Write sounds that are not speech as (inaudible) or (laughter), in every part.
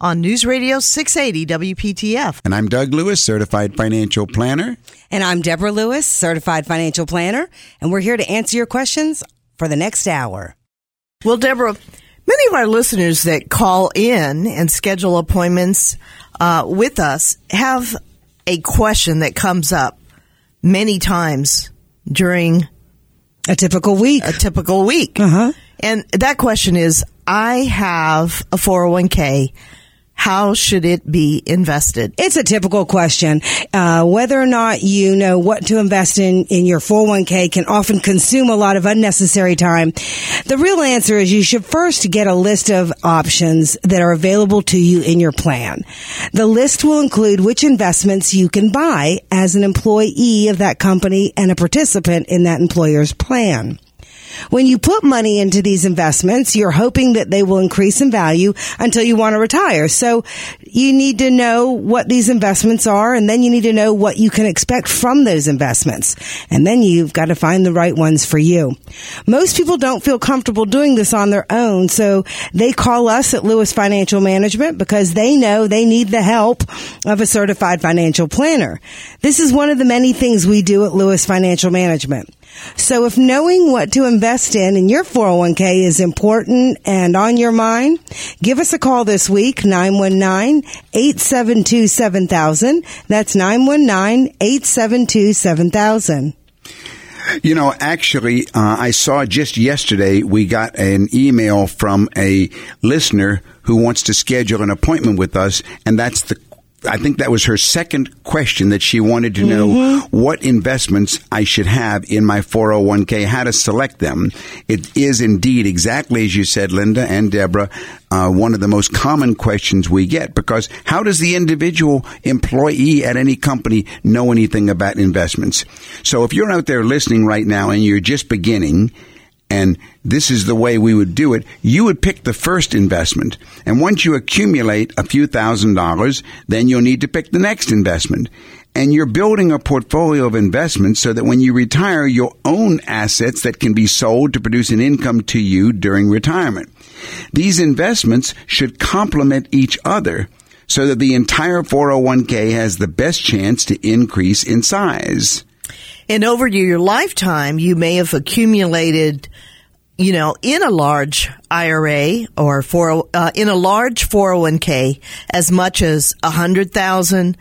on News Radio 680 WPTF. And I'm Doug Lewis, certified financial planner. And I'm Deborah Lewis, certified financial planner, and we're here to answer your questions for the next hour. Well, Deborah, many of our listeners that call in and schedule appointments uh, with us have a question that comes up many times during A typical week. a typical week. Uh-huh. And that question is I have a 401k. How should it be invested? It's a typical question. Uh, whether or not you know what to invest in in your 401k can often consume a lot of unnecessary time. The real answer is you should first get a list of options that are available to you in your plan. The list will include which investments you can buy as an employee of that company and a participant in that employer's plan. When you put money into these investments, you're hoping that they will increase in value until you want to retire. So you need to know what these investments are and then you need to know what you can expect from those investments. And then you've got to find the right ones for you. Most people don't feel comfortable doing this on their own. So they call us at Lewis Financial Management because they know they need the help of a certified financial planner. This is one of the many things we do at Lewis Financial Management. So if knowing what to invest in in your 401k is important and on your mind, give us a call this week, 919-872-7000. That's 919-872-7000. You know, actually, uh, I saw just yesterday we got an email from a listener who wants to schedule an appointment with us, and that's the I think that was her second question that she wanted to know what investments I should have in my 401k, how to select them. It is indeed exactly as you said, Linda and Deborah, uh, one of the most common questions we get because how does the individual employee at any company know anything about investments? So if you're out there listening right now and you're just beginning, and this is the way we would do it, you would pick the first investment. And once you accumulate a few thousand dollars, then you'll need to pick the next investment. And you're building a portfolio of investments so that when you retire, you'll own assets that can be sold to produce an income to you during retirement. These investments should complement each other so that the entire 401k has the best chance to increase in size. And over your lifetime, you may have accumulated, you know, in a large IRA or for uh, in a large 401k as much as a hundred thousand,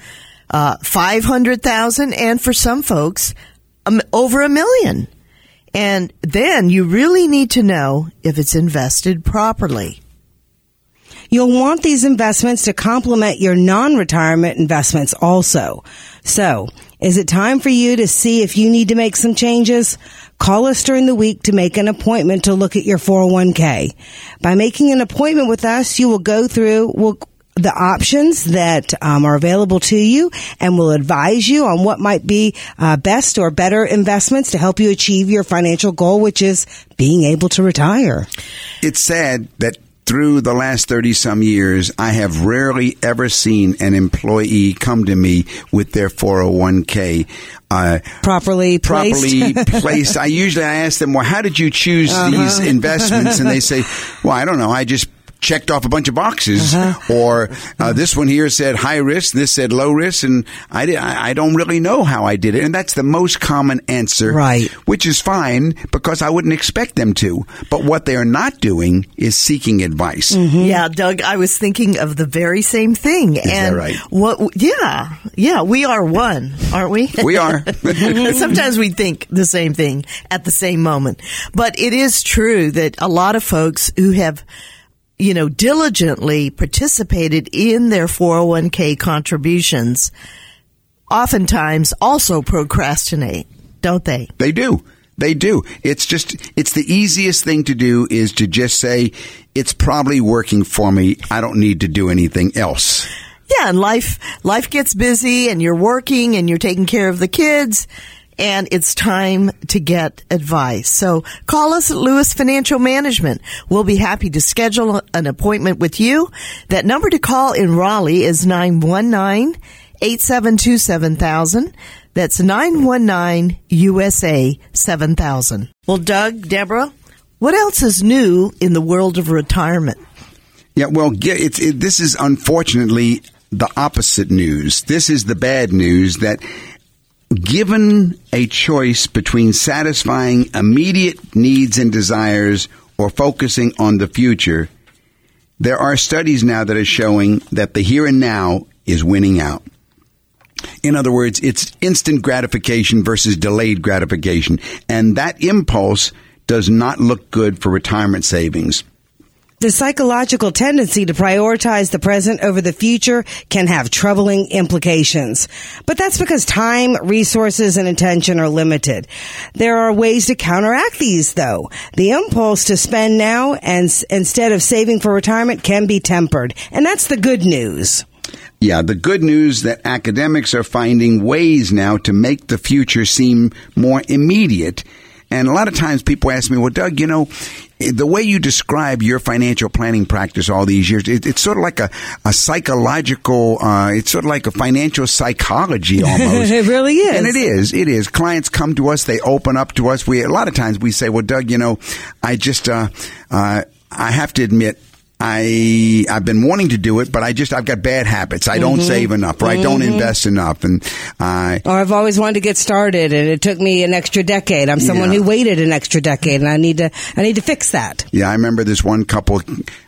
uh, five hundred thousand, and for some folks, um, over a million. And then you really need to know if it's invested properly. You'll want these investments to complement your non-retirement investments also. So, is it time for you to see if you need to make some changes? Call us during the week to make an appointment to look at your 401k. By making an appointment with us, you will go through will the options that um, are available to you and will advise you on what might be uh, best or better investments to help you achieve your financial goal, which is being able to retire. It's sad that through the last 30 some years, I have rarely ever seen an employee come to me with their 401k. Uh, Properly placed. properly (laughs) placed. I usually I ask them, well, how did you choose Uh-huh. these investments? And they say, well, I don't know. I just checked off a bunch of boxes, Uh-huh. or uh, this one here said high risk, this said low risk, and I, di- I I don't really know how I did it. And that's the most common answer, Right. Which is fine because I wouldn't expect them to. But what they are not doing is seeking advice. Yeah, Doug, I was thinking of the very same thing. that and right? What? Yeah, yeah, we are one, aren't we? We are. (laughs) Sometimes we think the same thing at the same moment, but it is true that a lot of folks who have you know, diligently participated in their 401k contributions oftentimes also procrastinate, don't they? They do. They do. It's just, it's the easiest thing to do is to just say, it's probably working for me. I don't need to do anything else. Yeah, and life life gets busy and you're working and you're taking care of the kids and it's time to get advice. So call us at Lewis Financial Management. We'll be happy to schedule an appointment with you. That number to call in Raleigh is 919 872 7000. That's 919 USA 7000. Well, Doug, Deborah, what else is new in the world of retirement? Yeah, well, ge- it's, it, this is unfortunately the opposite news. This is the bad news that given a choice between satisfying immediate needs and desires or focusing on the future, there are studies now that are showing that the here and now is winning out. In other words, it's instant gratification versus delayed gratification. And that impulse does not look good for retirement savings. The psychological tendency to prioritize the present over the future can have troubling implications. But that's because time, resources, and attention are limited. There are ways to counteract these, though. The impulse to spend now and s- instead of saving for retirement can be tempered. And that's the good news. Yeah, the good news that academics are finding ways now to make the future seem more immediate. And a lot of times people ask me, well, Doug, you know, the way you describe your financial planning practice all these years, it, it's sort of like a, a psychological, uh, it's sort of like a financial psychology (laughs) almost. It really is. And it is. It is. Clients come to us. They open up to us. We a lot of times we say, "Well, Doug, you know, I just uh, uh, I have to admit." I I've been wanting to do it, but I just I've got bad habits. I don't mm-hmm. save enough, or I don't mm-hmm. invest enough, and I Or I've always wanted to get started and it took me an extra decade. I'm someone Yeah. who waited an extra decade and I need to, I need to fix that. Yeah, I remember this one couple.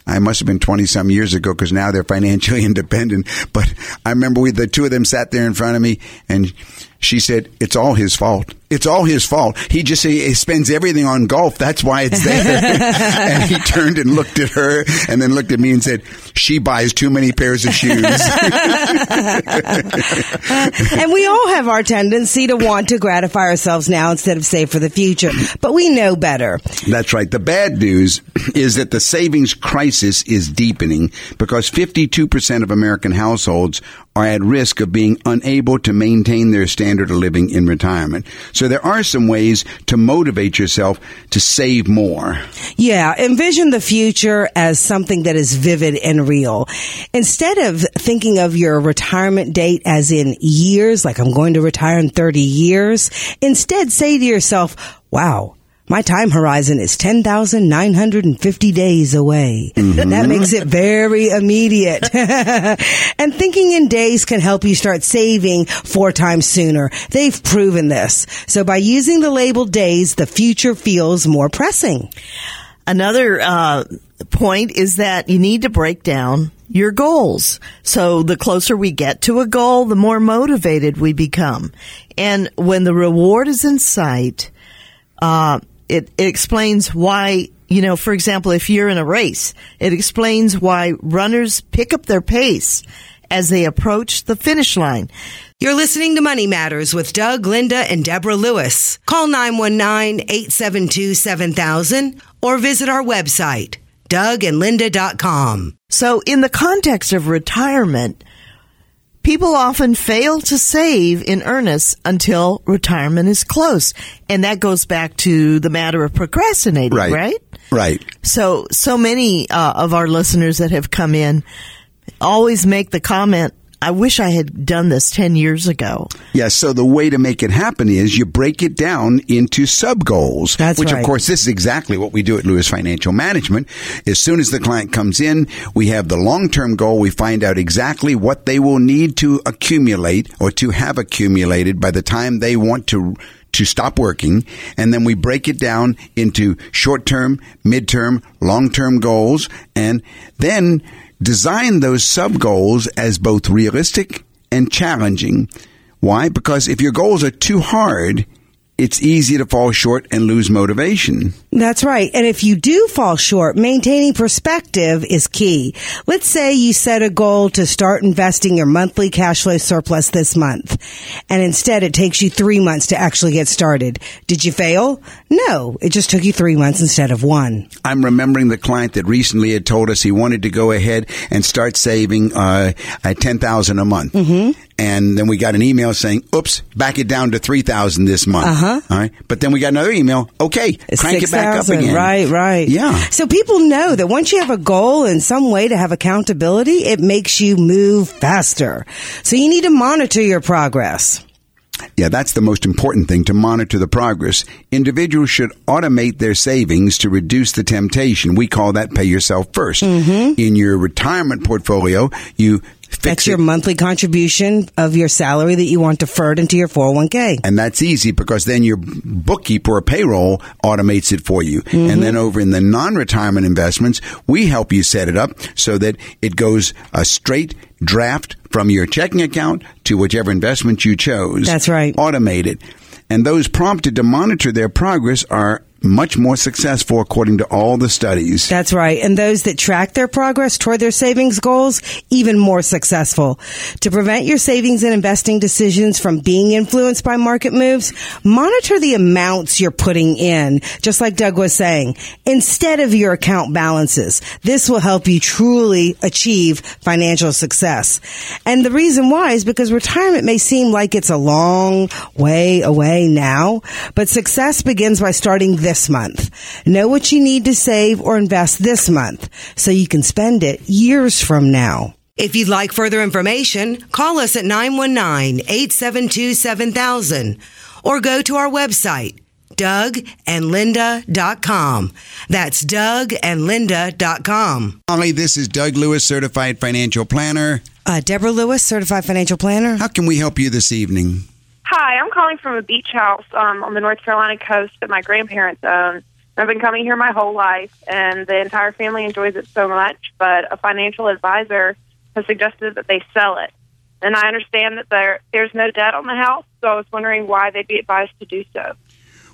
I must have been twenty some years ago because now they're financially (laughs) independent. But I remember we, the two of them sat there in front of me, and she said, "It's all his fault. It's all his fault. He just he spends everything on golf. That's why it's there." (laughs) (laughs) and he turned and looked at her, and then looked at me and said, "She buys too many pairs of shoes." and we all have our tendency to want to gratify ourselves now instead of save for the future. But we know better. That's right. The bad news is that the savings crisis is deepening because 52% of American households are at risk of being unable to maintain their standard of living in retirement. So there are some ways to motivate yourself to save more. Yeah, envision the future as something that is vivid and real. Instead of thinking of your retirement date as in years, like I'm going to retire in 30 years, instead say to yourself, wow, my time horizon is 10,950 days away. That makes it very immediate. (laughs) and thinking in days can help you start saving four times sooner. They've proven this. So by using the label days, the future feels more pressing. Another uh, point is that you need to break down your goals. So the closer we get to a goal, the more motivated we become. And when the reward is in sight, uh, it, it explains why, you know, for example, if you're in a race, it explains why runners pick up their pace as they approach the finish line. You're listening to Money Matters with Doug, Linda, and Deborah Lewis. Call 919-872-7000 or visit our website, dougandlinda.com. So in the context of retirement, people often fail to save in earnest until retirement is close. And that goes back to the matter of procrastinating, Right. right? Right. So, so many uh, of our listeners that have come in always make the comment, I wish I had done this 10 years ago. Yes. so the way to make it happen is you break it down into sub goals. That's which right. of course this is exactly what we do at Lewis Financial Management. As soon as the client comes in, we have the long-term goal. We find out exactly what they will need to accumulate or to have accumulated by the time they want to to stop working. And then we break it down into short term, mid-term, long-term goals and then design those sub goals as both realistic and challenging. Why? Because if your goals are too hard, it's easy to fall short and lose motivation. That's right. And if you do fall short, maintaining perspective is key. Let's say you set a goal to start investing your monthly cash flow surplus this month, and instead it takes you three months to actually get started. Did you fail? No, it just took you three months instead of one. I'm remembering the client that recently had told us he wanted to go ahead and start saving uh, at ten thousand a month, mm-hmm. and then we got an email saying, "Oops, back it down to three thousand this month." Uh-huh. All right, but then we got another email. Okay, crank it back up again. Right, right. Yeah. So people know that once you have a goal and some way to have accountability, it makes you move faster. So you need to monitor your progress. Yeah, that's the most important thing to monitor the progress. Individuals should automate their savings to reduce the temptation. We call that pay yourself 1st Mm-hmm. In your retirement portfolio, you That's it. your monthly contribution of your salary that you want deferred into your 401k. and that's easy because then your bookkeeper or payroll automates it for you. And mm-hmm. then over in the non-retirement investments, we help you set it up so that it goes a straight draft from your checking account to whichever investment you chose. That's right. Automated. And those prompted to monitor their progress are much more successful according to all the studies. That's right. And those that track their progress toward their savings goals, even more successful. To prevent your savings and investing decisions from being influenced by market moves, monitor the amounts you're putting in, just like Doug was saying, instead of your account balances. This will help you truly achieve financial success. And the reason why is because retirement may seem like it's a long way away now, but success begins by starting this month. Know what you need to save or invest this month so you can spend it years from now. If you'd like further information, call us at 919-872-7000 or go to our website, dougandlinda.com. That's dougandlinda.com. Holly, this is Doug Lewis, certified financial planner. Uh, Deborah Lewis, certified financial planner. How can we help you this evening? Hi, I'm calling from a beach house um, on the North Carolina coast that my grandparents own. I've been coming here my whole life, and the entire family enjoys it so much. But a financial advisor has suggested that they sell it, and I understand that there there's no debt on the house. So I was wondering why they'd be advised to do so.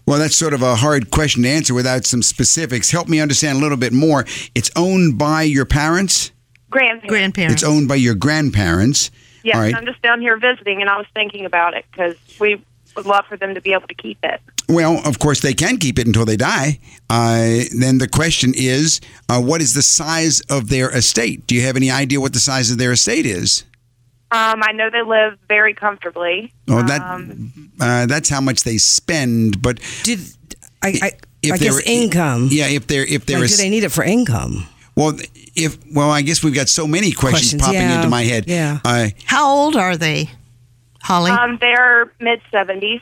Well, that's sort of a hard question to answer without some specifics. Help me understand a little bit more. It's owned by your parents? Grandparents. Grandparents. It's owned by your grandparents. Yes, All right. I'm just down here visiting, and I was thinking about it because we would love for them to be able to keep it. Well, of course, they can keep it until they die. Uh, then the question is, uh, what is the size of their estate? Do you have any idea what the size of their estate is? Um, I know they live very comfortably. Oh, that Um, uh, that's how much they spend. But Did I, I, if I guess income. yeah, if they're if they're Like, a- do they need it for income? Well, if well, I guess we've got so many questions, Questions, popping yeah, into my head. yeah. Uh, How old are they, Holly? um, they're mid seventies.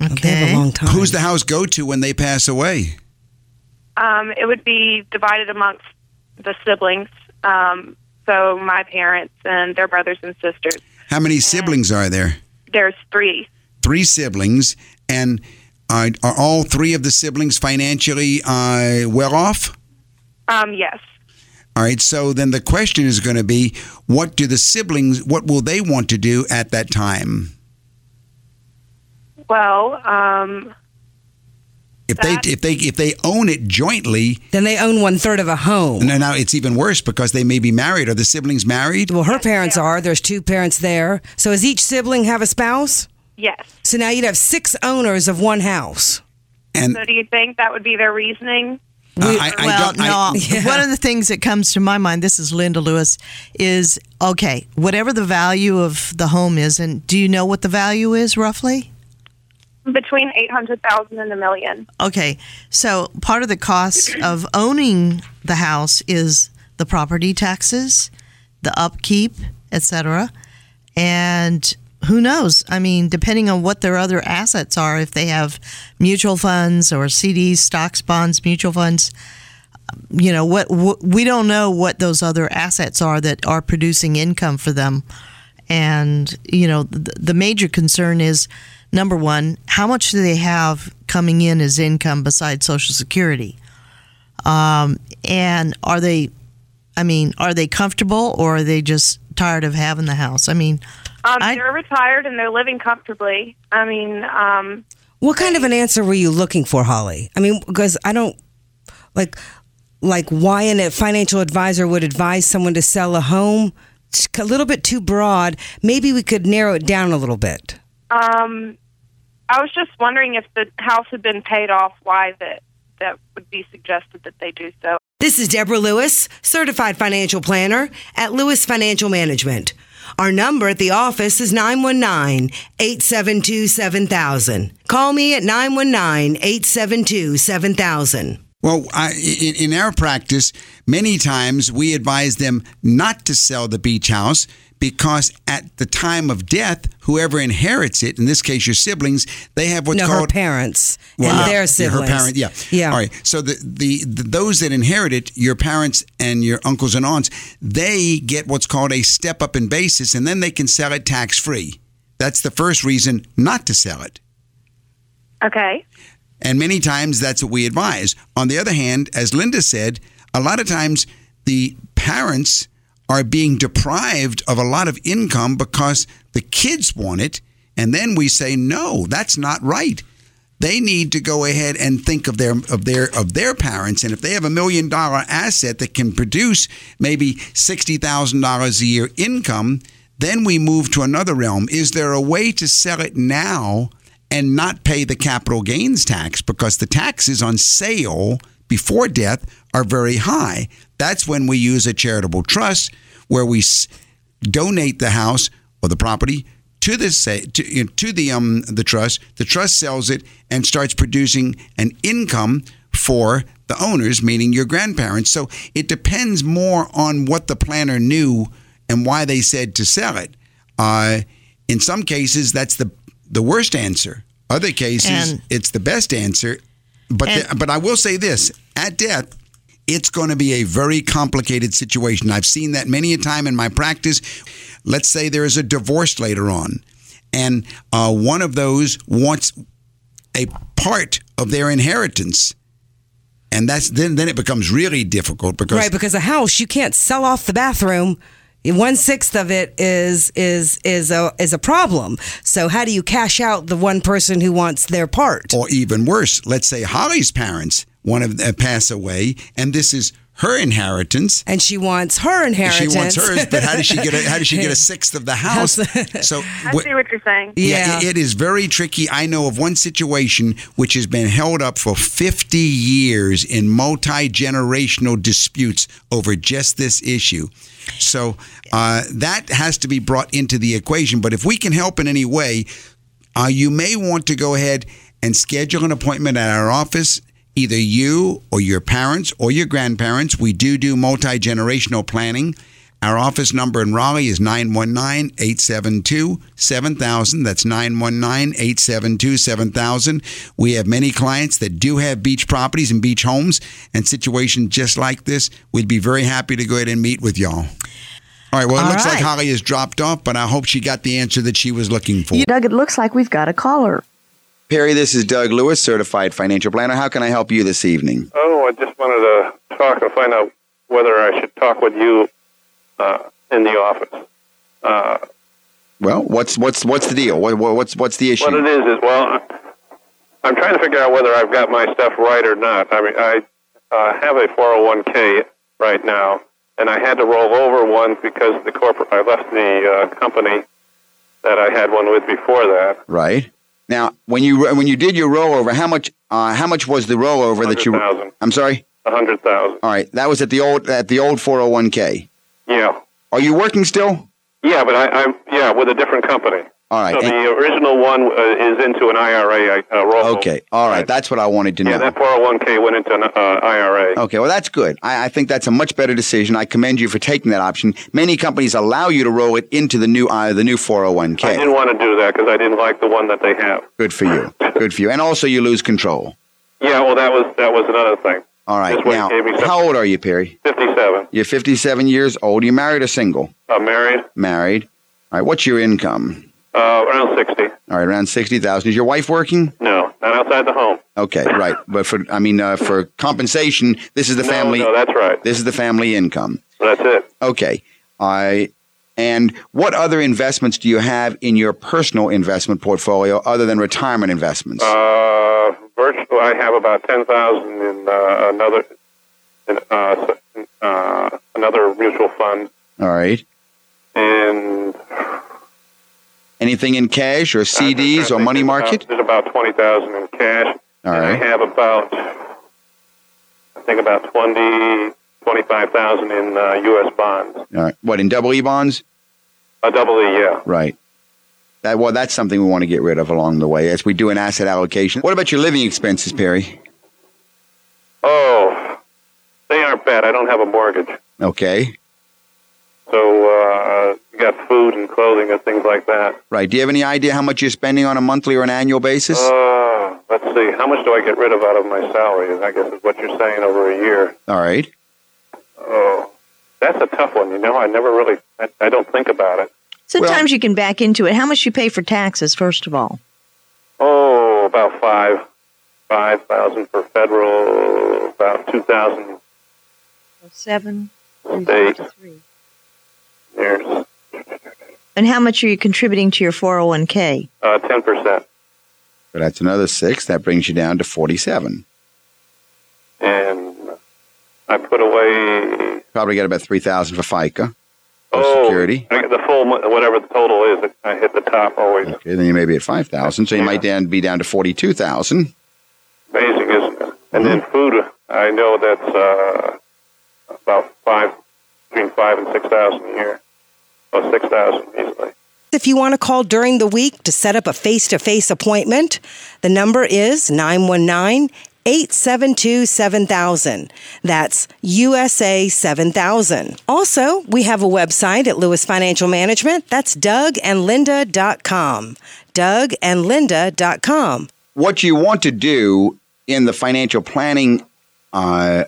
Oh, They have a long time. who's the house go to when they pass away? Um, it would be divided amongst the siblings. Um, so my parents and their brothers and sisters. How many siblings are there? There's three. Three siblings, and uh, are all three of the siblings financially uh, well off? Um, yes. All right. So then the question is going to be, what do the siblings? What will they want to do at that time? Well, um, If That- they if they if they own it jointly, Then they own one third of a home. No, now it's even worse because they may be married. Are the siblings married? Well, her parents are. There's two parents there. So does each sibling have a spouse? yes. So now you'd have six owners of one house. And So do you think that would be their reasoning? Uh, I, I well, don't, I- no. (laughs) Yeah. One of the things that comes to my mind, this is Linda Lewis, is okay, whatever the value of the home is, and do you know what the value is roughly? Between eight hundred thousand and a million. Okay, so part of the cost (clears throat) of owning the house is the property taxes, the upkeep, etc. And who knows? I mean, depending on what their other assets are, if they have mutual funds or CDs, stocks, bonds, mutual funds, you know, what, what we don't know what those other assets are that are producing income for them. And, you know, the, the major concern is number one, how much do they have coming in as income besides Social Security? Um, and are they, I mean, are they comfortable or are they just tired of having the house? I mean, Um, I- they're retired and they're living comfortably. I mean, um, What kind of an answer were you looking for, Holly? I mean, because I don't like like why a financial advisor would advise someone to sell a home. It's a little bit too broad. Maybe we could narrow it down a little bit. um, I was just wondering if the house had been paid off, why that that would be suggested that they do so. This is Deborah Lewis, certified financial planner at Lewis Financial Management. Our number at the office is 919 872 7000. Call me at 919 872 7000. Well, I, in, in our practice, many times we advise them not to sell the beach house because at the time of death, whoever inherits it, in this case your siblings, they have what's No, her called parents Well, and yeah, their yeah, siblings. her parent, yeah, Yeah. All right. So the, the the those that inherit it, your parents and your uncles and aunts, they get what's called a step up in basis, and then they can sell it tax free. That's the first reason not to sell it. Okay. And many times that's what we advise. On the other hand, as Linda said, a lot of times the parents are being deprived of a lot of income because the kids want it. And then we say, no, that's not right. They need to go ahead and think of their of their of their parents, and if they have a million dollar asset that can produce maybe sixty thousand dollars a year income, then we move to another realm. Is there a way to sell it now and not pay the capital gains tax because the taxes on sale before death are very high. That's when we use a charitable trust where we s- donate the house or the property to the to, you know, to the um the trust. The trust sells it and starts producing an income for the owners, meaning your grandparents. So it depends more on what the planner knew and why they said to sell it. Uh, in some cases, that's the the worst answer. Other cases, And- it's the best answer. But And- the, but I will say this: at death, it's going to be a very complicated situation. I've seen that many a time in my practice. Let's say there is a divorce later on, and uh, one of those wants a part of their inheritance, and that's then then it becomes really difficult because Right, because a house you can't sell off the bathroom. One sixth of it is is is a is a problem. So how do you cash out the one person who wants their part? or even worse, let's say Holly's parents one of uh, pass away, and this is her inheritance. And she wants her inheritance. She wants hers, but how does she get a, how does she get a (laughs) sixth of the house? So (laughs) I wh- see what you're saying. Yeah. it- it is very tricky. I know of one situation which has been held up for 50 years in multi generational disputes over just this issue. So uh, that has to be brought into the equation. But if we can help in any way, uh, you may want to go ahead and schedule an appointment at our office. Either you or your parents or your grandparents. We do do multi generational planning. Our office number in Raleigh is 919 872 7000. That's 919 872 7000. We have many clients that do have beach properties and beach homes and situations just like this. We'd be very happy to go ahead and meet with y'all. All right, well, it All looks like. Holly has dropped off, but I hope she got the answer that she was looking for. Doug, it looks like we've got a caller. Perry, this is Doug Lewis, certified financial planner. How can I help you this evening? Oh, I just wanted to talk and find out whether I should talk with you uh, in the office. Uh, Well, what's what's what's the deal? What, what- what's what's the issue? what it is is, well, I'm trying to figure out whether I've got my stuff right or not. I mean, I uh, have a 401k right now, and I had to roll over one because the corporate I left the uh, company that I had one with before that. Right now, when you when you did your rollover, how much uh, how much was the rollover that you? 100,000. I'm sorry. A hundred thousand. All right, that was at the old at the old 401k. Yeah, Are you working still? yeah, but I, I'm yeah with a different company. All right. So And- the original one uh, is into an IRA uh, okay. All right. That's what I wanted to know. Yeah, that 401k went into an uh, IRA. Okay, well, that's good. I, I think that's a much better decision. I commend you for taking that option. Many companies allow you to roll it into the new uh, the new 401k. I didn't want to do that because I didn't like the one that they have. Good for you. (laughs) Good for you. And also, you lose control. Yeah, well, that was that was another thing. All right. Now, gave me some- how old are you, Perry? 57. You're 57 years old. You married or single? Uh, married, Married. All right. What's your income? Uh, around 60. All right, around 60,000. Is your wife working? No, not outside the home. Okay, right. But for I mean, uh, for compensation, this is the no, family. No, that's right. This is the family income. That's it. Okay. I and what other investments do you have in your personal investment portfolio other than retirement investments? Uh, virtual. I have about 10,000 in uh, another in, uh, uh, another mutual fund, All right. and Anything in cash or CDs or money market? About, there's about 20,000 in cash. All and I have about, I think about 20, 25,000 in uh, U.S. bonds. All right. What in double E bonds? A double E, yeah. Right. That well, that's something we want to get rid of along the way as we do an asset allocation. What about your living expenses, Perry? Oh, they aren't bad. I don't have a mortgage. Okay. So uh, you got food and clothing and things like that. Right. Do you have any idea how much you're spending on a monthly or an annual basis? Uh, let's see. How much do I get rid of out of my salary? I guess is what you're saying over a year. All right. Oh, that's a tough one. You know, I never really, I, I don't think about it. Sometimes you can back into it. How much you pay for taxes, first of all? Oh, about five, five thousand for federal, about two thousand Seven. state. There's And how much are you contributing to your 401k? uh, ten percent, So that's another six. That brings you down to forty-seven. and I put away Probably got about three thousand for FICA. oh, Security. I get the full, whatever the total is. I hit the top always. Okay, then you may be at five thousand. So you Yeah. might down, be down to forty-two thousand. Amazing, isn't it? And then food, I know that's uh, about five, between five and six thousand a year. Oh, six thousand easily. If you want to call during the week to set up a face to face appointment, the number is 919 872 7000. That's USA 7000. Also, we have a website at Lewis Financial Management. That's dougandlinda.com. Dougandlinda.com. What you want to do in the financial planning uh,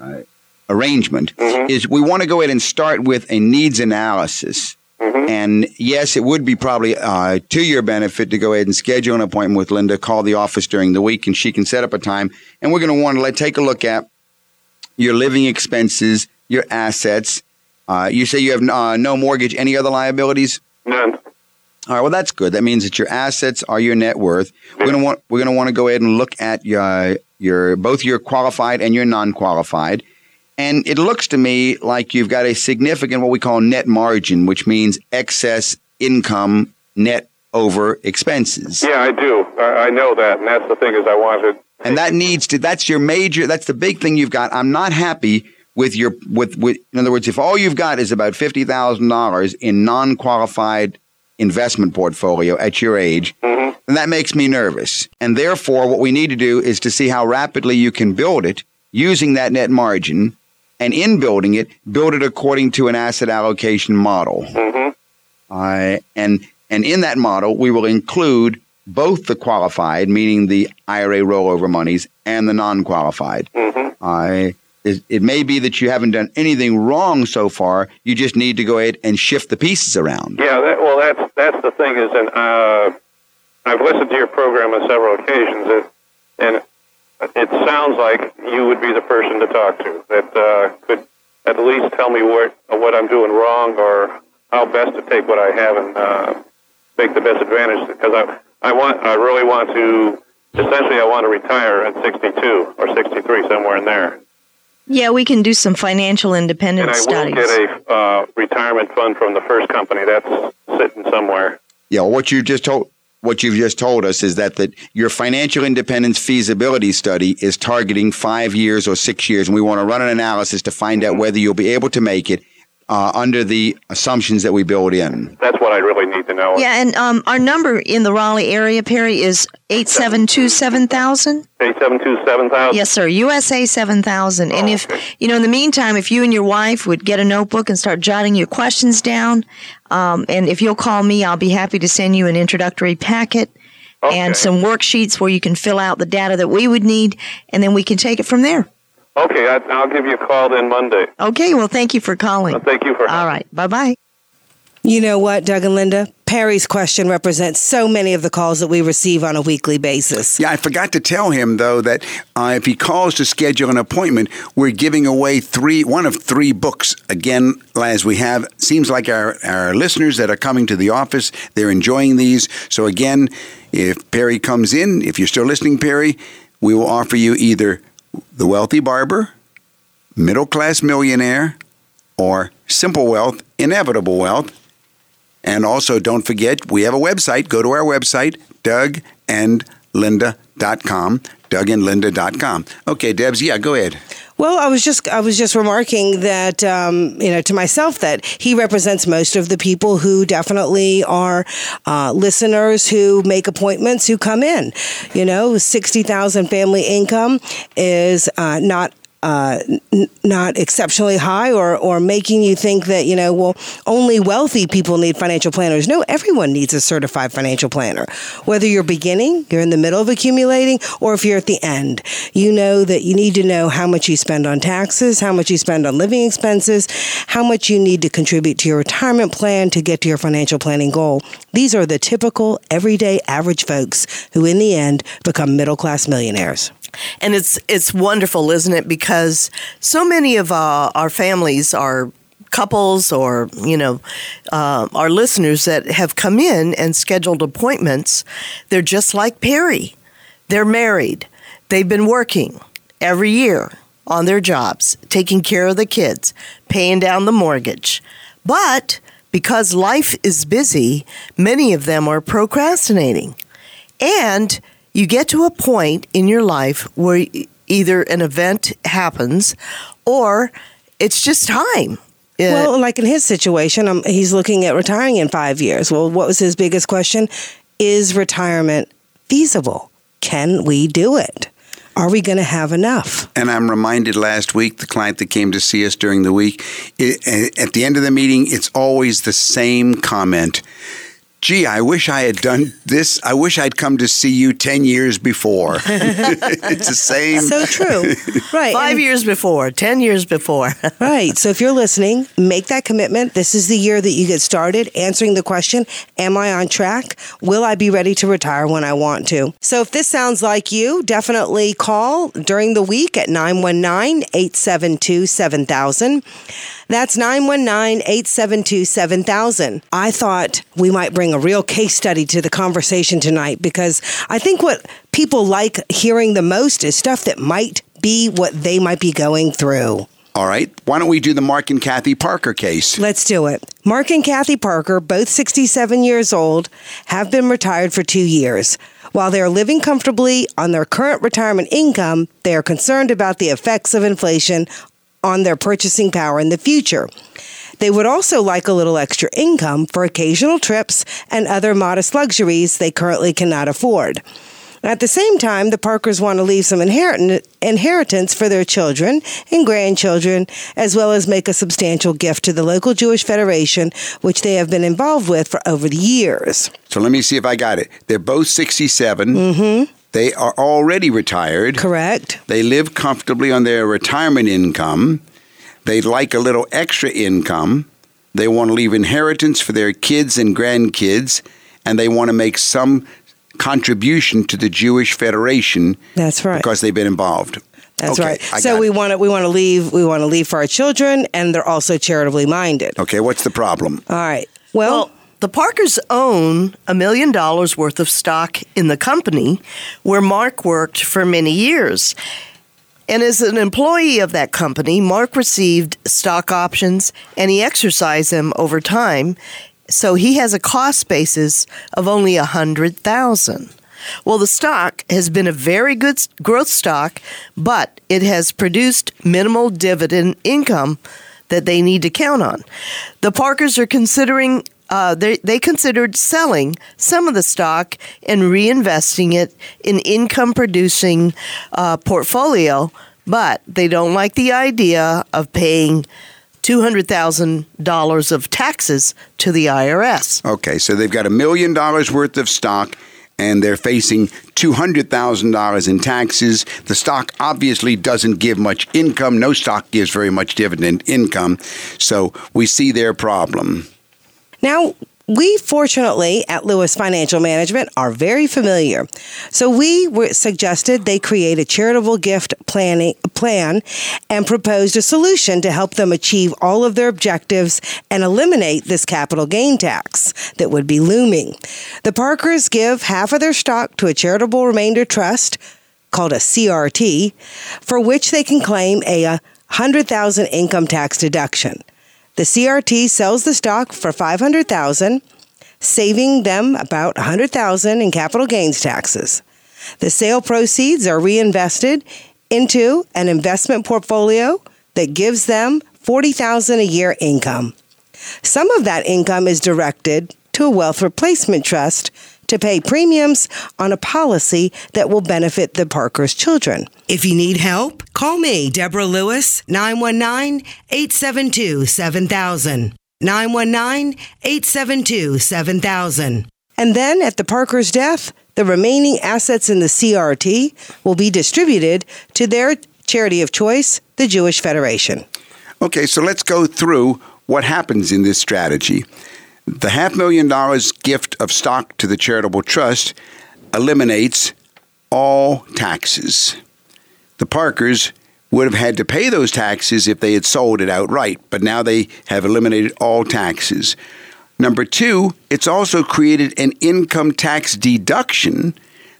uh, arrangement is we want to go ahead and start with a needs analysis. And yes, it would be probably uh, to your benefit to go ahead and schedule an appointment with Linda. Call the office during the week, and she can set up a time. And we're going to want to let take a look at your living expenses, your assets. Uh, you say you have uh, no mortgage. Any other liabilities? None. All right. Well, that's good. That means that your assets are your net worth. We're gonna want we're gonna want to go ahead and look at your your both your qualified and your non-qualified. And it looks to me like you've got a significant what we call net margin, which means excess income net over expenses. Yeah, I do. I, I know that, and that's the thing is I wanted. And that needs to that's your major that's the big thing you've got. I'm not happy with your with, with in other words, if all you've got is about fifty thousand dollars in non qualified investment portfolio at your age, mm-hmm. then that makes me nervous. And therefore what we need to do is to see how rapidly you can build it using that net margin and in building it, build it according to an asset allocation model. Uh, and and in that model, we will include both the qualified, meaning the IRA rollover monies, and the non-qualified. I it, it may be that you haven't done anything wrong so far. You just need to go ahead and shift the pieces around. Yeah, that, well, that's that's the thing is, and uh, I've listened to your program on several occasions, and, and it sounds like you would be the person to talk to that uh, could at least tell me what what I'm doing wrong or how best to take what I have and uh, make the best advantage. Because I I want I really want to essentially I want to retire at 62 or 63 somewhere in there, Yeah, we can do some financial independence and independence I will studies. get a uh, retirement fund from the first company that's sitting somewhere. Yeah, what you just told what you've just told us is that that your financial independence feasibility study is targeting five years or six years, and we want to run an analysis to find out mm-hmm. whether you'll be able to make it uh, under the assumptions that we build in. That's what I really need to know. Yeah, and um, our number in the Raleigh area, Perry, is 872 7000. 872 7000? Yes, sir. USA 7000. and if, okay. you know, in the meantime, if you and your wife would get a notebook and start jotting your questions down, um, and if you'll call me, I'll be happy to send you an introductory packet and some worksheets where you can fill out the data that we would need, and then we can take it from there. Okay, I, I'll give you a call then Monday. Okay, well, thank you for calling. Well, thank you for All right. Bye bye. You know what, Doug and Linda? Perry's question represents so many of the calls that we receive on a weekly basis. Yeah, I forgot to tell him though that uh, if he calls to schedule an appointment, we're giving away three, one of three books. Again, as we have, seems like our our listeners that are coming to the office, they're enjoying these. So again, if Perry comes in, if you're still listening, Perry, we will offer you either the Wealthy Barber, Middle Class Millionaire, or Simple Wealth, Inevitable Wealth. And also, don't forget, we have a website. Go to our website, dougandlinda.com. Dougandlinda.com. Okay, Debs, yeah, go ahead. Well, I was just I was just remarking that um, you know to myself that he represents most of the people who definitely are uh, listeners who make appointments who come in. You know, sixty thousand family income is uh, not. Uh, n- not exceptionally high or, or making you think that, you know, well, only wealthy people need financial planners. No, everyone needs a certified financial planner. Whether you're beginning, you're in the middle of accumulating, or if you're at the end, you know that you need to know how much you spend on taxes, how much you spend on living expenses, how much you need to contribute to your retirement plan to get to your financial planning goal. These are the typical, everyday, average folks who, in the end, become middle class millionaires. And it's it's wonderful, isn't it? Because so many of uh, our families are couples or you know uh, our listeners that have come in and scheduled appointments. They're just like Perry. They're married. They've been working every year on their jobs, taking care of the kids, paying down the mortgage. But because life is busy, many of them are procrastinating. And you get to a point in your life where either an event happens or it's just time. Uh, Well, like in his situation, um, he's looking at retiring in five years. Well, what was his biggest question? Is retirement feasible? Can we do it? Are we going to have enough? And I'm reminded last week, the client that came to see us during the week, it, at the end of the meeting, it's always the same comment. Gee, I wish I had done this. I wish I'd come to see you 10 years before. (laughs) it's the same. So true. Right. Five and- years before, 10 years before. (laughs) Right. So if you're listening, make that commitment. This is the year that you get started answering the question Am I on track? Will I be ready to retire when I want to? So if this sounds like you, definitely call during the week at 919 872 7000. That's 919 872 7000. I thought we might bring a real case study to the conversation tonight because I think what people like hearing the most is stuff that might be what they might be going through. All right. Why don't we do the Mark and Kathy Parker case? Let's do it. Mark and Kathy Parker, both 67 years old, have been retired for two years. While they are living comfortably on their current retirement income, they are concerned about the effects of inflation on their purchasing power in the future. They would also like a little extra income for occasional trips and other modest luxuries they currently cannot afford. At the same time, the Parkers want to leave some inheritance for their children and grandchildren, as well as make a substantial gift to the local Jewish Federation, which they have been involved with for over the years. So let me see if I got it. They're both 67. Mm-hmm. They are already retired. Correct? They live comfortably on their retirement income. They'd like a little extra income. They want to leave inheritance for their kids and grandkids, and they want to make some contribution to the Jewish Federation That's right. because they've been involved. That's Okay, right. I So we want to we want to leave we want to leave for our children, and they're also charitably minded. Okay, what's the problem? All right. Well, Well, the Parkers own a million dollars worth of stock in the company where Mark worked for many years. And as an employee of that company, Mark received stock options and he exercised them over time. So he has a cost basis of only a hundred thousand. Well, the stock has been a very good growth stock, but it has produced minimal dividend income that they need to count on. The Parkers are considering uh, they, they considered selling some of the stock and reinvesting it in income producing uh, portfolio, but they don't like the idea of paying $200,000 of taxes to the IRS. Okay, so they've got a million dollars worth of stock and they're facing $200,000 in taxes. The stock obviously doesn't give much income. No stock gives very much dividend income. So we see their problem. Now, we fortunately at Lewis Financial Management are very familiar. So we were suggested they create a charitable gift planning plan and proposed a solution to help them achieve all of their objectives and eliminate this capital gain tax that would be looming. The Parkers give half of their stock to a charitable remainder trust called a CRT for which they can claim a 100,000 income tax deduction. The CRT sells the stock for 500,000, saving them about 100,000 in capital gains taxes. The sale proceeds are reinvested into an investment portfolio that gives them 40,000 a year income. Some of that income is directed to a wealth replacement trust to pay premiums on a policy that will benefit the Parker's children. If you need help, call me, Deborah Lewis, 919 872 7000. 919 872 7000. And then at the Parker's death, the remaining assets in the CRT will be distributed to their charity of choice, the Jewish Federation. Okay, so let's go through what happens in this strategy. The half million dollars gift of stock to the charitable trust eliminates all taxes. The Parkers would have had to pay those taxes if they had sold it outright, but now they have eliminated all taxes. Number two, it's also created an income tax deduction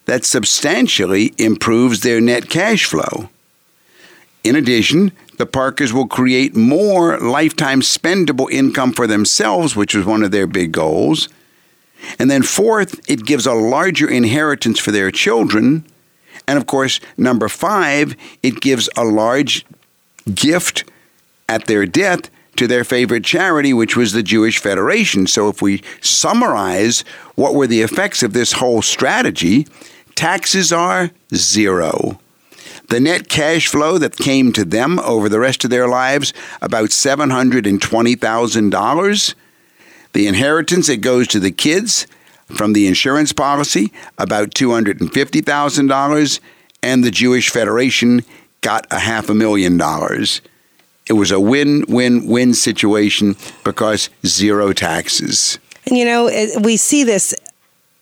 that substantially improves their net cash flow. In addition, the Parkers will create more lifetime spendable income for themselves, which was one of their big goals. And then, fourth, it gives a larger inheritance for their children. And of course, number five, it gives a large gift at their death to their favorite charity, which was the Jewish Federation. So, if we summarize what were the effects of this whole strategy, taxes are zero. The net cash flow that came to them over the rest of their lives, about $720,000. The inheritance that goes to the kids from the insurance policy, about $250,000. And the Jewish Federation got a half a million dollars. It was a win win win situation because zero taxes. And you know, we see this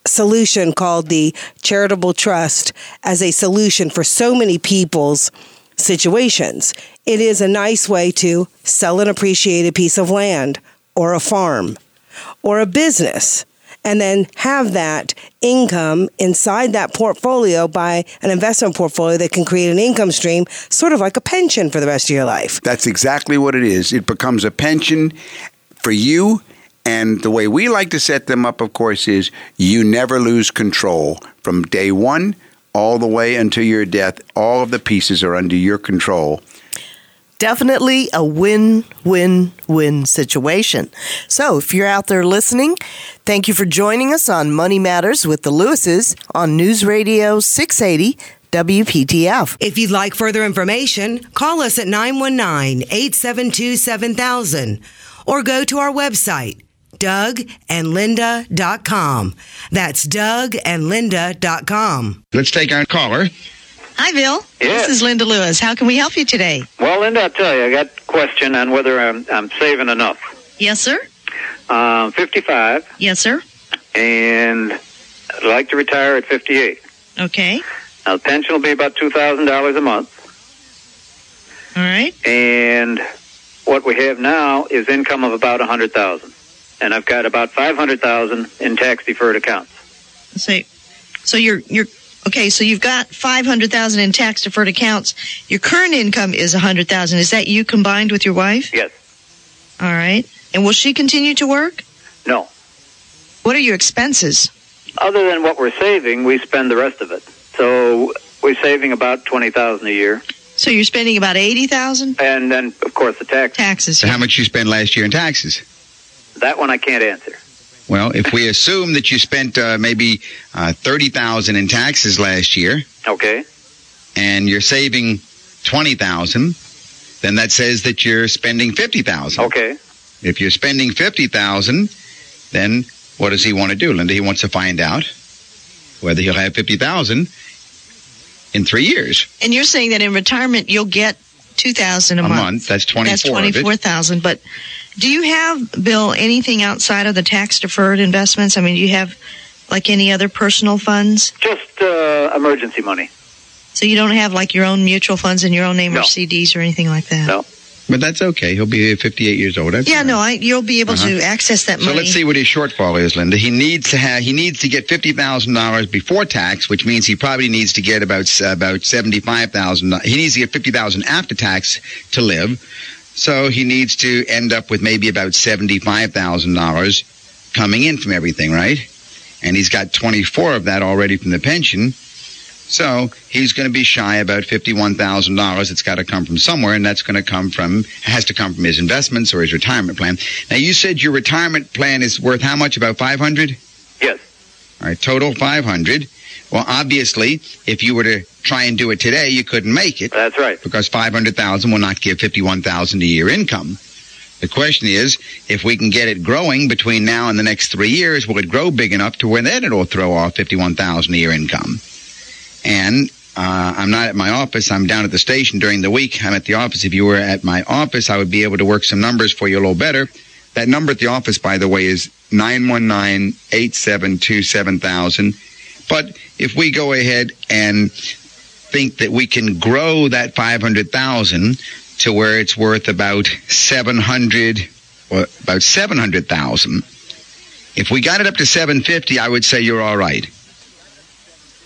solution called the charitable trust as a solution for so many people's situations. It is a nice way to sell an appreciated piece of land or a farm or a business and then have that income inside that portfolio by an investment portfolio that can create an income stream, sort of like a pension for the rest of your life. That's exactly what it is. It becomes a pension for you and the way we like to set them up, of course, is you never lose control from day one all the way until your death. All of the pieces are under your control. Definitely a win win win situation. So, if you're out there listening, thank you for joining us on Money Matters with the Lewises on News Radio 680 WPTF. If you'd like further information, call us at 919 872 7000 or go to our website dougandlinda.com. That's dougandlinda.com. Let's take our caller. Hi, Bill. Yes. This is Linda Lewis. How can we help you today? Well, Linda, I'll tell you, I got a question on whether I'm, I'm saving enough. Yes, sir. Um, 55, Yes, sir. and I'd like to retire at 58. Okay. Now, the pension will be about $2,000 a month, All right. and what we have now is income of about 100000 and I've got about 500000 in tax-deferred accounts. So, so you're you're okay. So you've got five hundred thousand in tax deferred accounts. Your current income is a hundred thousand. Is that you combined with your wife? Yes. All right. And will she continue to work? No. What are your expenses? Other than what we're saving, we spend the rest of it. So we're saving about 20000 a year. So you're spending about eighty thousand And then, of course, the tax. taxes. So how much you spent last year in taxes? That one I can't answer. Well, if we assume that you spent uh, maybe uh, thirty thousand in taxes last year, Okay. and you're saving twenty thousand, then that says that you're spending fifty thousand. Okay. If you're spending fifty thousand, then what does he want to do, Linda? He wants to find out whether he'll have fifty thousand in three years. And you're saying that in retirement you'll get two thousand a, A month. That's twenty That's twenty four thousand. But do you have Bill anything outside of the tax deferred investments? I mean, do you have like any other personal funds? Just uh, emergency money. So you don't have like your own mutual funds in your own name No. or CDs or anything like that? No. But that's okay. He'll be 58 years old. That's Yeah, all right. no, I, you'll be able to Uh-huh. access that money. So let's see what his shortfall is, Linda. He needs to have he needs to get fifty thousand dollars before tax, which means he probably needs to get about about seventy five thousand. He needs to get fifty thousand after tax to live. So he needs to end up with maybe about seventy five thousand dollars coming in from everything, right? And he's got twenty four of that already from the pension. So he's going to be shy about fifty-one thousand dollars. It's got to come from somewhere, and that's going to come from has to come from his investments or his retirement plan. Now you said your retirement plan is worth how much? About five hundred. Yes. All right, total five hundred. Well, obviously, if you were to try and do it today, you couldn't make it That's right. because five hundred thousand will not give fifty-one thousand a year income. The question is, if we can get it growing between now and the next three years, will it grow big enough to where then it'll throw off fifty-one thousand a year income? And uh, I'm not at my office. I'm down at the station during the week. I'm at the office. If you were at my office, I would be able to work some numbers for you a little better. That number at the office, by the way, is 919-872-7000. But if we go ahead and think that we can grow that 500,000 to where it's worth about 700 or about 700,000. If we got it up to 750, I would say you're all right.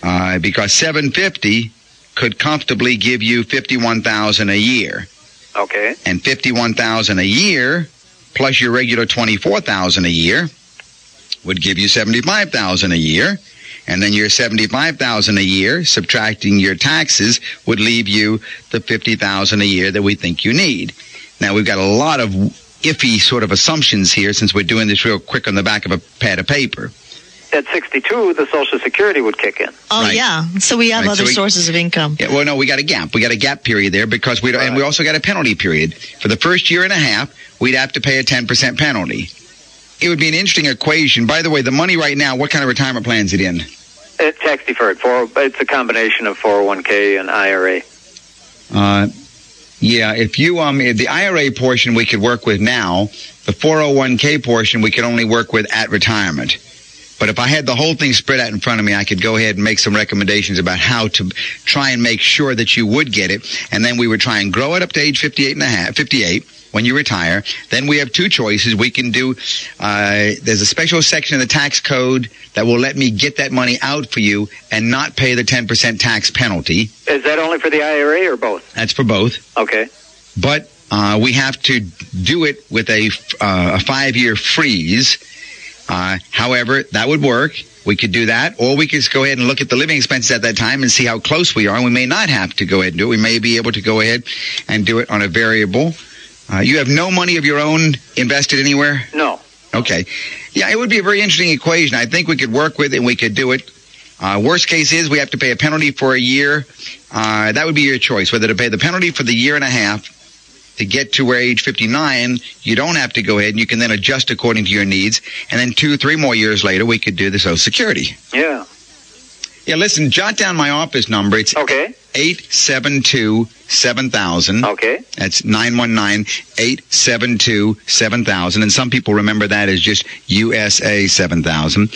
Uh, because 750 could comfortably give you 51,000 a year. Okay. And 51,000 a year plus your regular 24,000 a year would give you 75,000 a year. And then your 75,000 a year, subtracting your taxes, would leave you the 50,000 a year that we think you need. Now we've got a lot of iffy sort of assumptions here since we're doing this real quick on the back of a pad of paper. At 62, the Social Security would kick in. oh Right. yeah, so we have Right, other so we- sources of income. Yeah, well, no, we got a gap. We got a gap period there because we don't, and we also got a penalty period. For the first year and a half, we'd have to pay a 10% penalty. It would be an interesting equation. By the way, the money right now, what kind of retirement plan is it in? It's tax deferred. For it's a combination of 401k and IRA. Uh, yeah, if you, um, if the IRA portion we could work with now, the 401k portion we could only work with at retirement. But if I had the whole thing spread out in front of me, I could go ahead and make some recommendations about how to try and make sure that you would get it. And then we would try and grow it up to age 58 and a half, 58 when you retire. Then we have two choices. We can do, uh, there's a special section of the tax code that will let me get that money out for you and not pay the 10% tax penalty. Is that only for the IRA or both? That's for both Okay. but uh, we have to do it with a, uh, a five year freeze. Uh, however, that would work. We could do that, or we could just go ahead and look at the living expenses at that time and see how close we are. And we may not have to go ahead and do it. We may be able to go ahead and do it on a variable. Uh, you have no money of your own invested anywhere? No. Okay. Yeah, it would be a very interesting equation. I think we could work with it and we could do it. Uh, worst case is we have to pay a penalty for a year. Uh, that would be your choice, whether to pay the penalty for the year and a half to get to where age 59, you don't have to go ahead and you can then adjust according to your needs. And then two, three more years later, we could do the Social Security. Yeah. Yeah, listen, jot down my office number. It's Okay. 872 7000. Okay. That's 919-872-7000. And some people remember that as just USA 7000.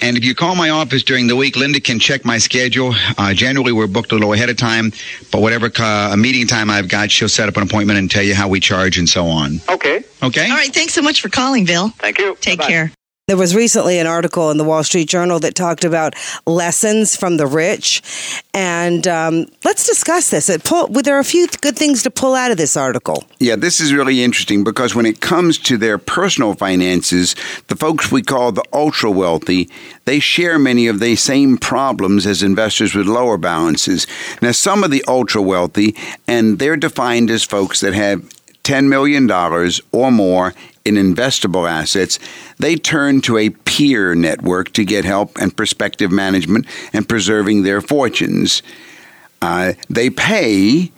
And if you call my office during the week, Linda can check my schedule. Uh, generally, we're booked a little ahead of time, but whatever uh, meeting time I've got, she'll set up an appointment and tell you how we charge and so on. Okay. Okay? All right, thanks so much for calling, Bill. Thank you. Take Bye-bye. care. There was recently an article in the Wall Street Journal that talked about lessons from the rich. And um, let's discuss this. It pull, there are a few good things to pull out of this article. Yeah, this is really interesting because when it comes to their personal finances, the folks we call the ultra wealthy, they share many of the same problems as investors with lower balances. Now, some of the ultra wealthy, and they're defined as folks that have $10 million or more in investable assets, they turn to a peer network to get help and perspective management and preserving their fortunes. Uh, they pay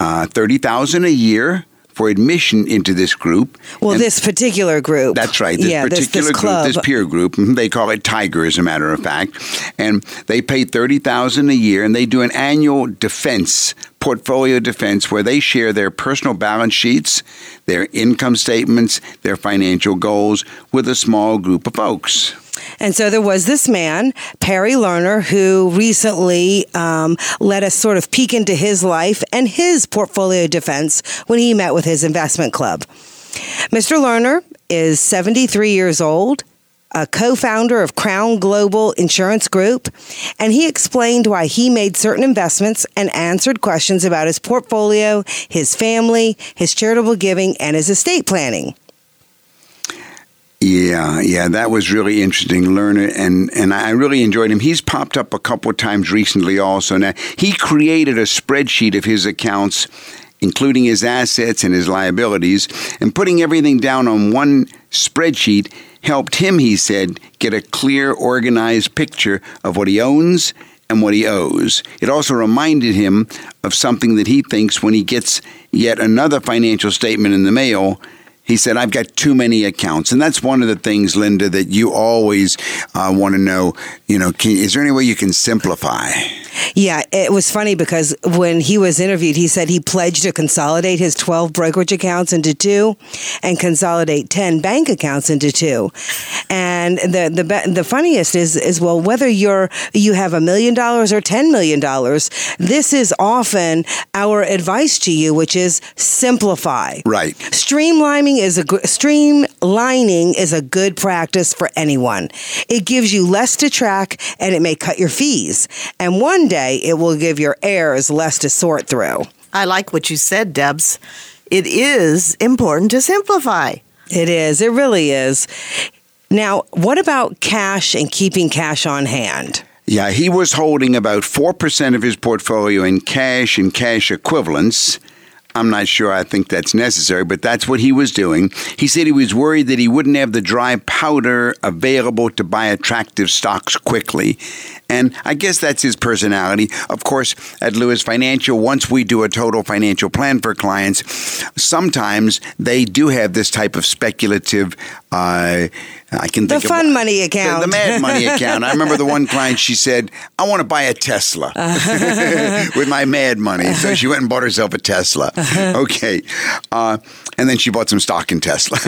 uh, thirty thousand a year for admission into this group. Well, and this particular group. That's right. This yeah, particular this, this group, this peer group. Mm-hmm, they call it Tiger, as a matter of fact. And they pay thirty thousand a year, and they do an annual defense portfolio defense where they share their personal balance sheets, their income statements, their financial goals with a small group of folks. And so there was this man, Perry Lerner, who recently um, let us sort of peek into his life and his portfolio defense when he met with his investment club. Mr. Lerner is 73 years old a co founder of Crown Global Insurance Group, and he explained why he made certain investments and answered questions about his portfolio, his family, his charitable giving, and his estate planning. Yeah, yeah, that was really interesting, Lerner, and and I really enjoyed him. He's popped up a couple of times recently, also. Now he created a spreadsheet of his accounts, including his assets and his liabilities, and putting everything down on one spreadsheet helped him, he said, get a clear, organized picture of what he owns and what he owes. It also reminded him of something that he thinks when he gets yet another financial statement in the mail he said, I've got too many accounts. And that's one of the things, Linda, that you always uh, want to know. You know, can, is there any way you can simplify? Yeah, it was funny because when he was interviewed, he said he pledged to consolidate his 12 brokerage accounts into two and consolidate 10 bank accounts into two. And the the the funniest is is well whether you're you have a million dollars or 10 million dollars, this is often our advice to you which is simplify. Right. Streamlining is a streamlining is a good practice for anyone. It gives you less to track and it may cut your fees. And one day it will give your heirs less to sort through. I like what you said, Debs. It is important to simplify. It is. It really is. Now, what about cash and keeping cash on hand? Yeah, he was holding about 4% of his portfolio in cash and cash equivalents. I'm not sure I think that's necessary, but that's what he was doing. He said he was worried that he wouldn't have the dry powder available to buy attractive stocks quickly. And I guess that's his personality. Of course, at Lewis Financial, once we do a total financial plan for clients, sometimes they do have this type of speculative. Uh, I can think of the fun of, money account, the, the, mad money (laughs) account. I remember the one client. She said, "I want to buy a Tesla (laughs) with my mad money." So she went and bought herself a Tesla. Okay, uh, and then she bought some stock in Tesla. (laughs)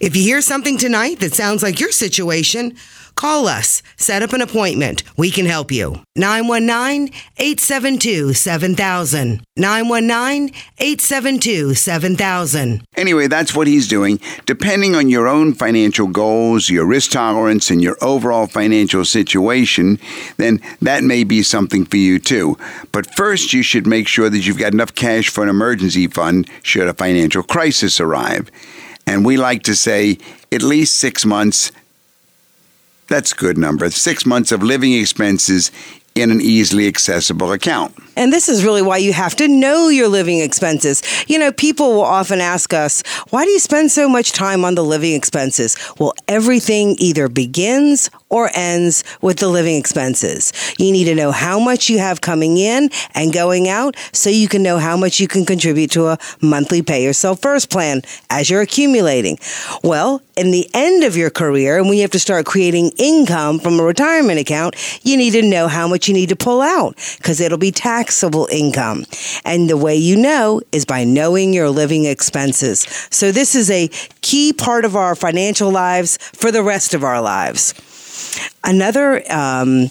if you hear something tonight that sounds like your situation. Call us. Set up an appointment. We can help you. 919 872 7000. 919 872 7000. Anyway, that's what he's doing. Depending on your own financial goals, your risk tolerance, and your overall financial situation, then that may be something for you too. But first, you should make sure that you've got enough cash for an emergency fund should a financial crisis arrive. And we like to say at least six months that's a good number. Six months of living expenses in an easily accessible account. And this is really why you have to know your living expenses. You know, people will often ask us, why do you spend so much time on the living expenses? Well, everything either begins or ends with the living expenses. You need to know how much you have coming in and going out so you can know how much you can contribute to a monthly pay yourself first plan as you're accumulating. Well, in the end of your career, and when you have to start creating income from a retirement account, you need to know how much you need to pull out because it'll be taxable income. And the way you know is by knowing your living expenses. So this is a key part of our financial lives for the rest of our lives. Another um,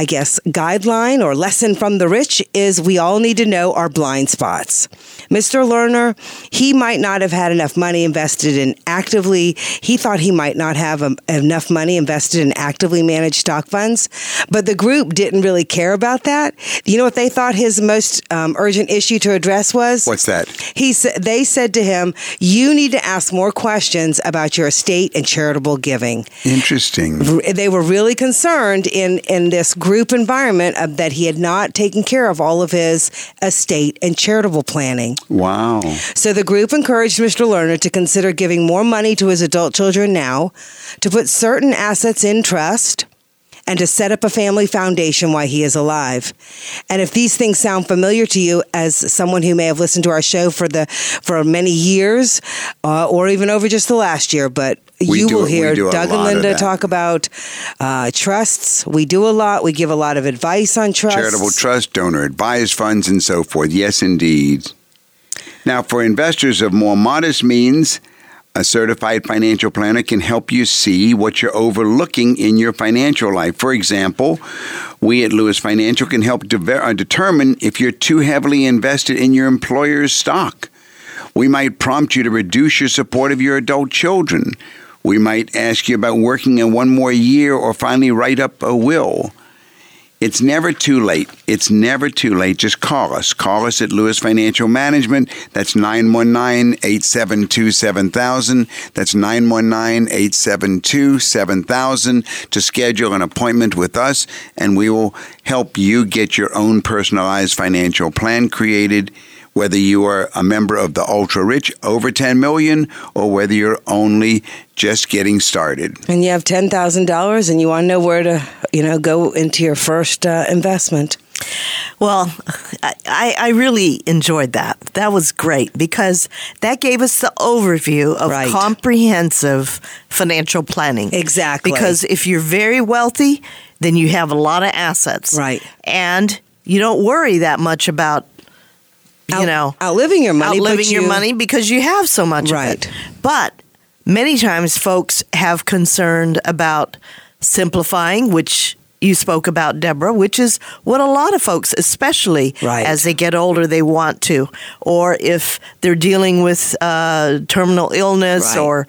I guess, guideline or lesson from the rich is we all need to know our blind spots. Mr. Lerner, he might not have had enough money invested in actively, he thought he might not have um, enough money invested in actively managed stock funds, but the group didn't really care about that. You know what they thought his most um, urgent issue to address was? What's that? He said they said to him, "You need to ask more questions about your estate and charitable giving." Interesting. They were really concerned in in this group environment of, that he had not taken care of all of his estate and charitable planning. Wow. So the group encouraged Mr. Lerner to consider giving more money to his adult children now, to put certain assets in trust, and to set up a family foundation while he is alive. And if these things sound familiar to you as someone who may have listened to our show for the for many years uh, or even over just the last year, but We you will hear Doug and Linda talk about uh, trusts. We do a lot. We give a lot of advice on trusts. Charitable trust, donor advised funds, and so forth. Yes, indeed. Now, for investors of more modest means, a certified financial planner can help you see what you're overlooking in your financial life. For example, we at Lewis Financial can help de- uh, determine if you're too heavily invested in your employer's stock. We might prompt you to reduce your support of your adult children. We might ask you about working in one more year or finally write up a will. It's never too late. It's never too late. Just call us. Call us at Lewis Financial Management. That's 919 872 7000. That's 919 872 7000 to schedule an appointment with us, and we will help you get your own personalized financial plan created. Whether you are a member of the ultra rich over 10 million or whether you're only just getting started. and you have ten thousand dollars, and you want to know where to, you know, go into your first uh, investment. Well, I, I I really enjoyed that. That was great because that gave us the overview of Right. comprehensive financial planning. Exactly. Because if you're very wealthy, then you have a lot of assets. Right. And you don't worry that much about, you Out- know, outliving your money, outliving your you- money because you have so much Right. of it. But many times folks have concerned about simplifying, which you spoke about, Deborah, which is what a lot of folks, especially Right. as they get older, they want to. Or if they're dealing with uh, terminal illness Right. or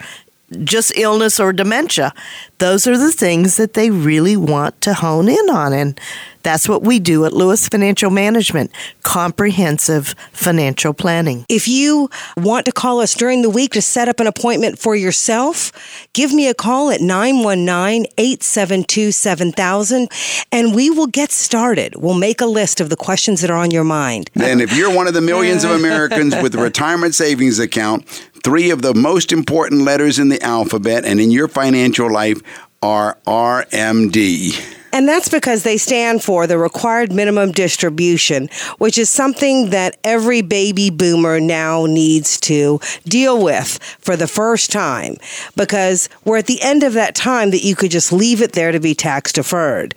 just illness or dementia. Those are the things that they really want to hone in on. And that's what we do at Lewis Financial Management comprehensive financial planning. If you want to call us during the week to set up an appointment for yourself, give me a call at 919-872-7000 and we will get started. We'll make a list of the questions that are on your mind. Then, if you're one of the millions of (laughs) Americans with a retirement savings account, three of the most important letters in the alphabet and in your financial life are RMD. And that's because they stand for the required minimum distribution, which is something that every baby boomer now needs to deal with for the first time. Because we're at the end of that time that you could just leave it there to be tax deferred.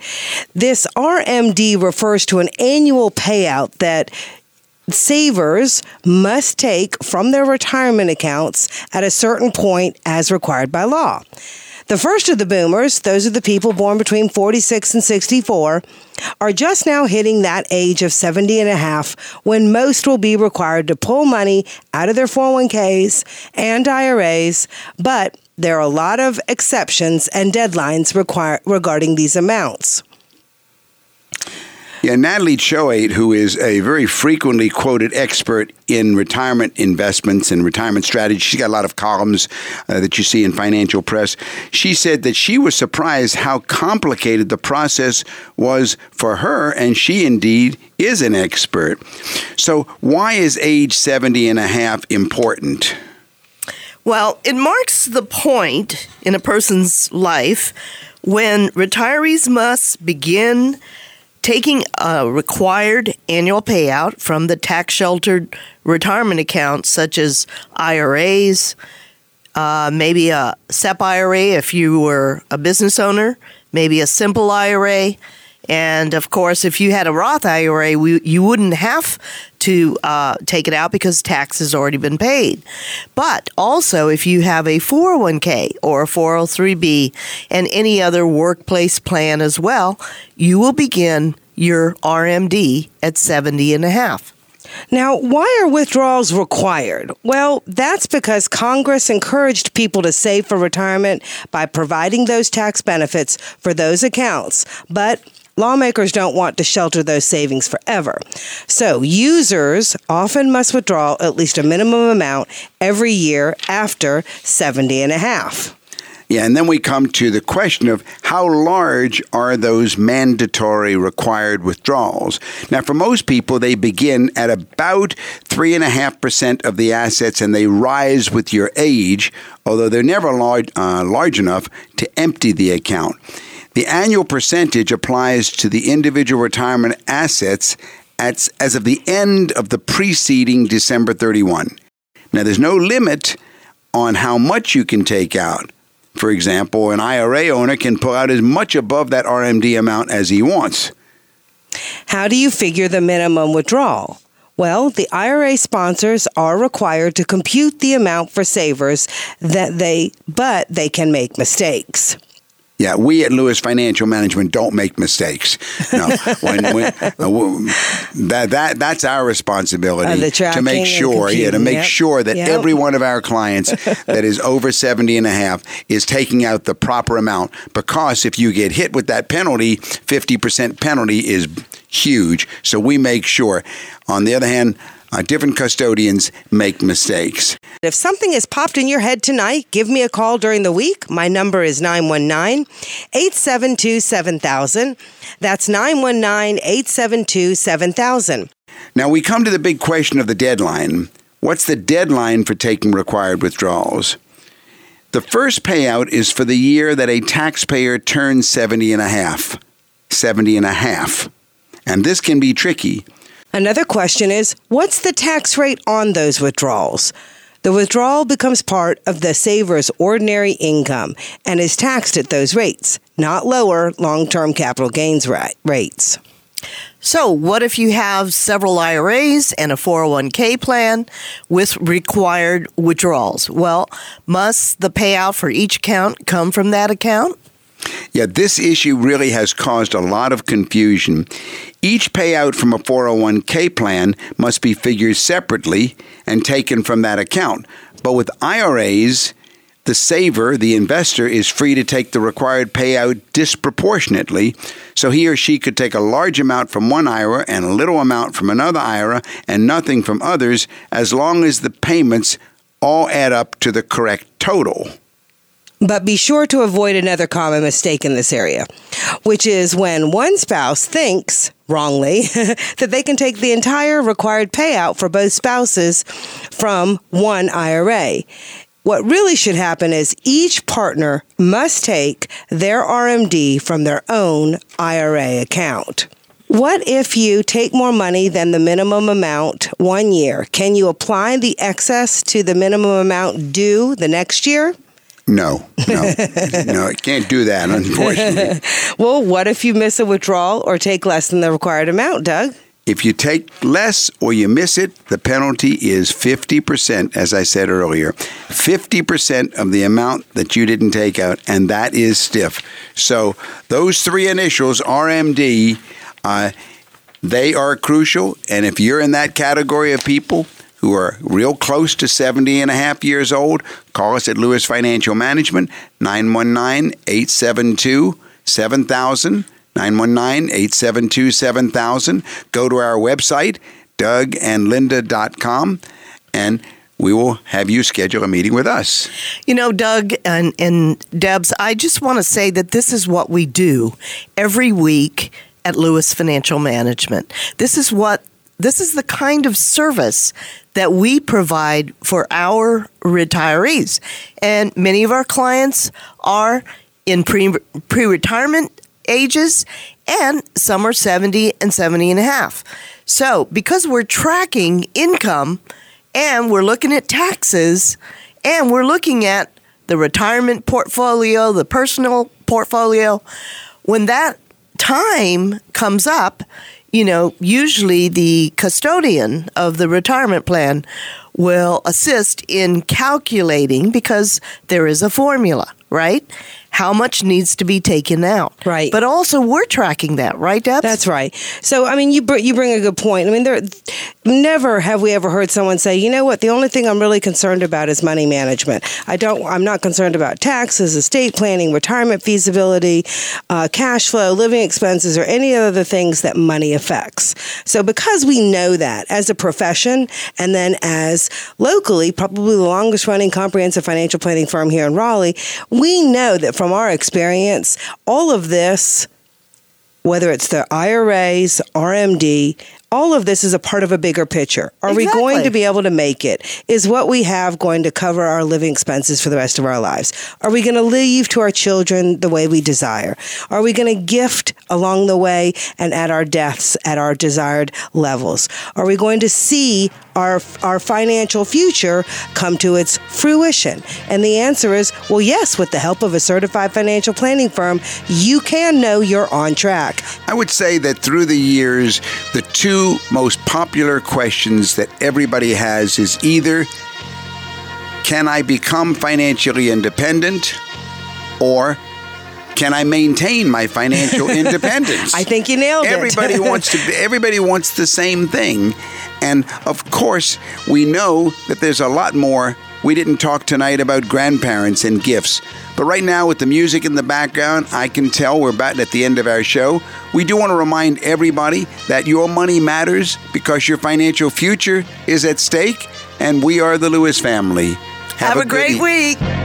This RMD refers to an annual payout that savers must take from their retirement accounts at a certain point as required by law. The first of the boomers, those are the people born between 46 and 64, are just now hitting that age of 70 and a half when most will be required to pull money out of their 401ks and IRAs, but there are a lot of exceptions and deadlines require, regarding these amounts. Yeah, Natalie Choate, who is a very frequently quoted expert in retirement investments and retirement strategy, she's got a lot of columns uh, that you see in financial press. She said that she was surprised how complicated the process was for her, and she indeed is an expert. So, why is age 70 and a half important? Well, it marks the point in a person's life when retirees must begin taking a required annual payout from the tax sheltered retirement accounts such as IRAs, uh, maybe a SEP IRA if you were a business owner, maybe a simple IRA, And of course, if you had a Roth IRA, we, you wouldn't have to uh, take it out because tax has already been paid. But also, if you have a 401k or a 403b and any other workplace plan as well, you will begin your RMD at 70 and a half. Now, why are withdrawals required? Well, that's because Congress encouraged people to save for retirement by providing those tax benefits for those accounts. But Lawmakers don't want to shelter those savings forever. So, users often must withdraw at least a minimum amount every year after 70 and a half. Yeah, and then we come to the question of how large are those mandatory required withdrawals? Now, for most people, they begin at about 3.5% of the assets and they rise with your age, although they're never large, uh, large enough to empty the account. The annual percentage applies to the individual retirement assets as, as of the end of the preceding December 31. Now, there's no limit on how much you can take out. For example, an IRA owner can pull out as much above that RMD amount as he wants. How do you figure the minimum withdrawal? Well, the IRA sponsors are required to compute the amount for savers that they but they can make mistakes. Yeah, we at Lewis Financial Management don't make mistakes. No, (laughs) when, when, uh, that that that's our responsibility to make sure, yeah, to make yep. sure that yep. every one of our clients that is over 70 and a half is taking out the proper amount because if you get hit with that penalty, 50% penalty is huge. So we make sure. On the other hand, uh, different custodians make mistakes. If something has popped in your head tonight, give me a call during the week. My number is 919 872 7000. That's 919 872 7000. Now we come to the big question of the deadline. What's the deadline for taking required withdrawals? The first payout is for the year that a taxpayer turns 70 and a half. 70 and a half. And this can be tricky Another question is what's the tax rate on those withdrawals? The withdrawal becomes part of the saver's ordinary income and is taxed at those rates, not lower long term capital gains rates. So, what if you have several IRAs and a 401k plan with required withdrawals? Well, must the payout for each account come from that account? Yeah, this issue really has caused a lot of confusion. Each payout from a 401k plan must be figured separately and taken from that account. But with IRAs, the saver, the investor, is free to take the required payout disproportionately, so he or she could take a large amount from one IRA and a little amount from another IRA and nothing from others as long as the payments all add up to the correct total. But be sure to avoid another common mistake in this area, which is when one spouse thinks, wrongly, (laughs) that they can take the entire required payout for both spouses from one IRA. What really should happen is each partner must take their RMD from their own IRA account. What if you take more money than the minimum amount one year? Can you apply the excess to the minimum amount due the next year? No, no, no, it can't do that, unfortunately. (laughs) well, what if you miss a withdrawal or take less than the required amount, Doug? If you take less or you miss it, the penalty is 50%, as I said earlier. 50% of the amount that you didn't take out, and that is stiff. So those three initials, RMD, uh, they are crucial. And if you're in that category of people, who are real close to 70 and a half years old, call us at Lewis Financial Management, 919 872 7000. 919 872 7000. Go to our website, dougandlinda.com, and we will have you schedule a meeting with us. You know, Doug and, and Debs, I just want to say that this is what we do every week at Lewis Financial Management. This is what this is the kind of service that we provide for our retirees. And many of our clients are in pre retirement ages, and some are 70 and 70 and a half. So, because we're tracking income and we're looking at taxes and we're looking at the retirement portfolio, the personal portfolio, when that time comes up, you know, usually the custodian of the retirement plan will assist in calculating because there is a formula, right? How much needs to be taken out. Right. But also we're tracking that, right, Deb? That's right. So, I mean, you br- you bring a good point. I mean, there never have we ever heard someone say, you know what, the only thing I'm really concerned about is money management. I don't. I'm not concerned about taxes, estate planning, retirement feasibility, uh, cash flow, living expenses, or any other things that money affects. So, because we know that as a profession, and then as locally, probably the longest running comprehensive financial planning firm here in Raleigh, we know that from our experience, all of this whether it's the IRAs, RMD, all of this is a part of a bigger picture. Are we going to be able to make it? Is what we have going to cover our living expenses for the rest of our lives? Are we going to leave to our children the way we desire? Are we going to gift along the way and at our deaths at our desired levels? Are we going to see our our financial future come to its fruition? And the answer is, well, yes, with the help of a certified financial planning firm, you can know you're on track. I would say that through the years, the two most popular questions that everybody has is either can I become financially independent or can I maintain my financial (laughs) independence? I think you nailed it. everybody wants to everybody wants the same thing. And of course, we know that there's a lot more. We didn't talk tonight about grandparents and gifts. But right now, with the music in the background, I can tell we're about at the end of our show. We do want to remind everybody that your money matters because your financial future is at stake, and we are the Lewis family. Have, a, good great e- week.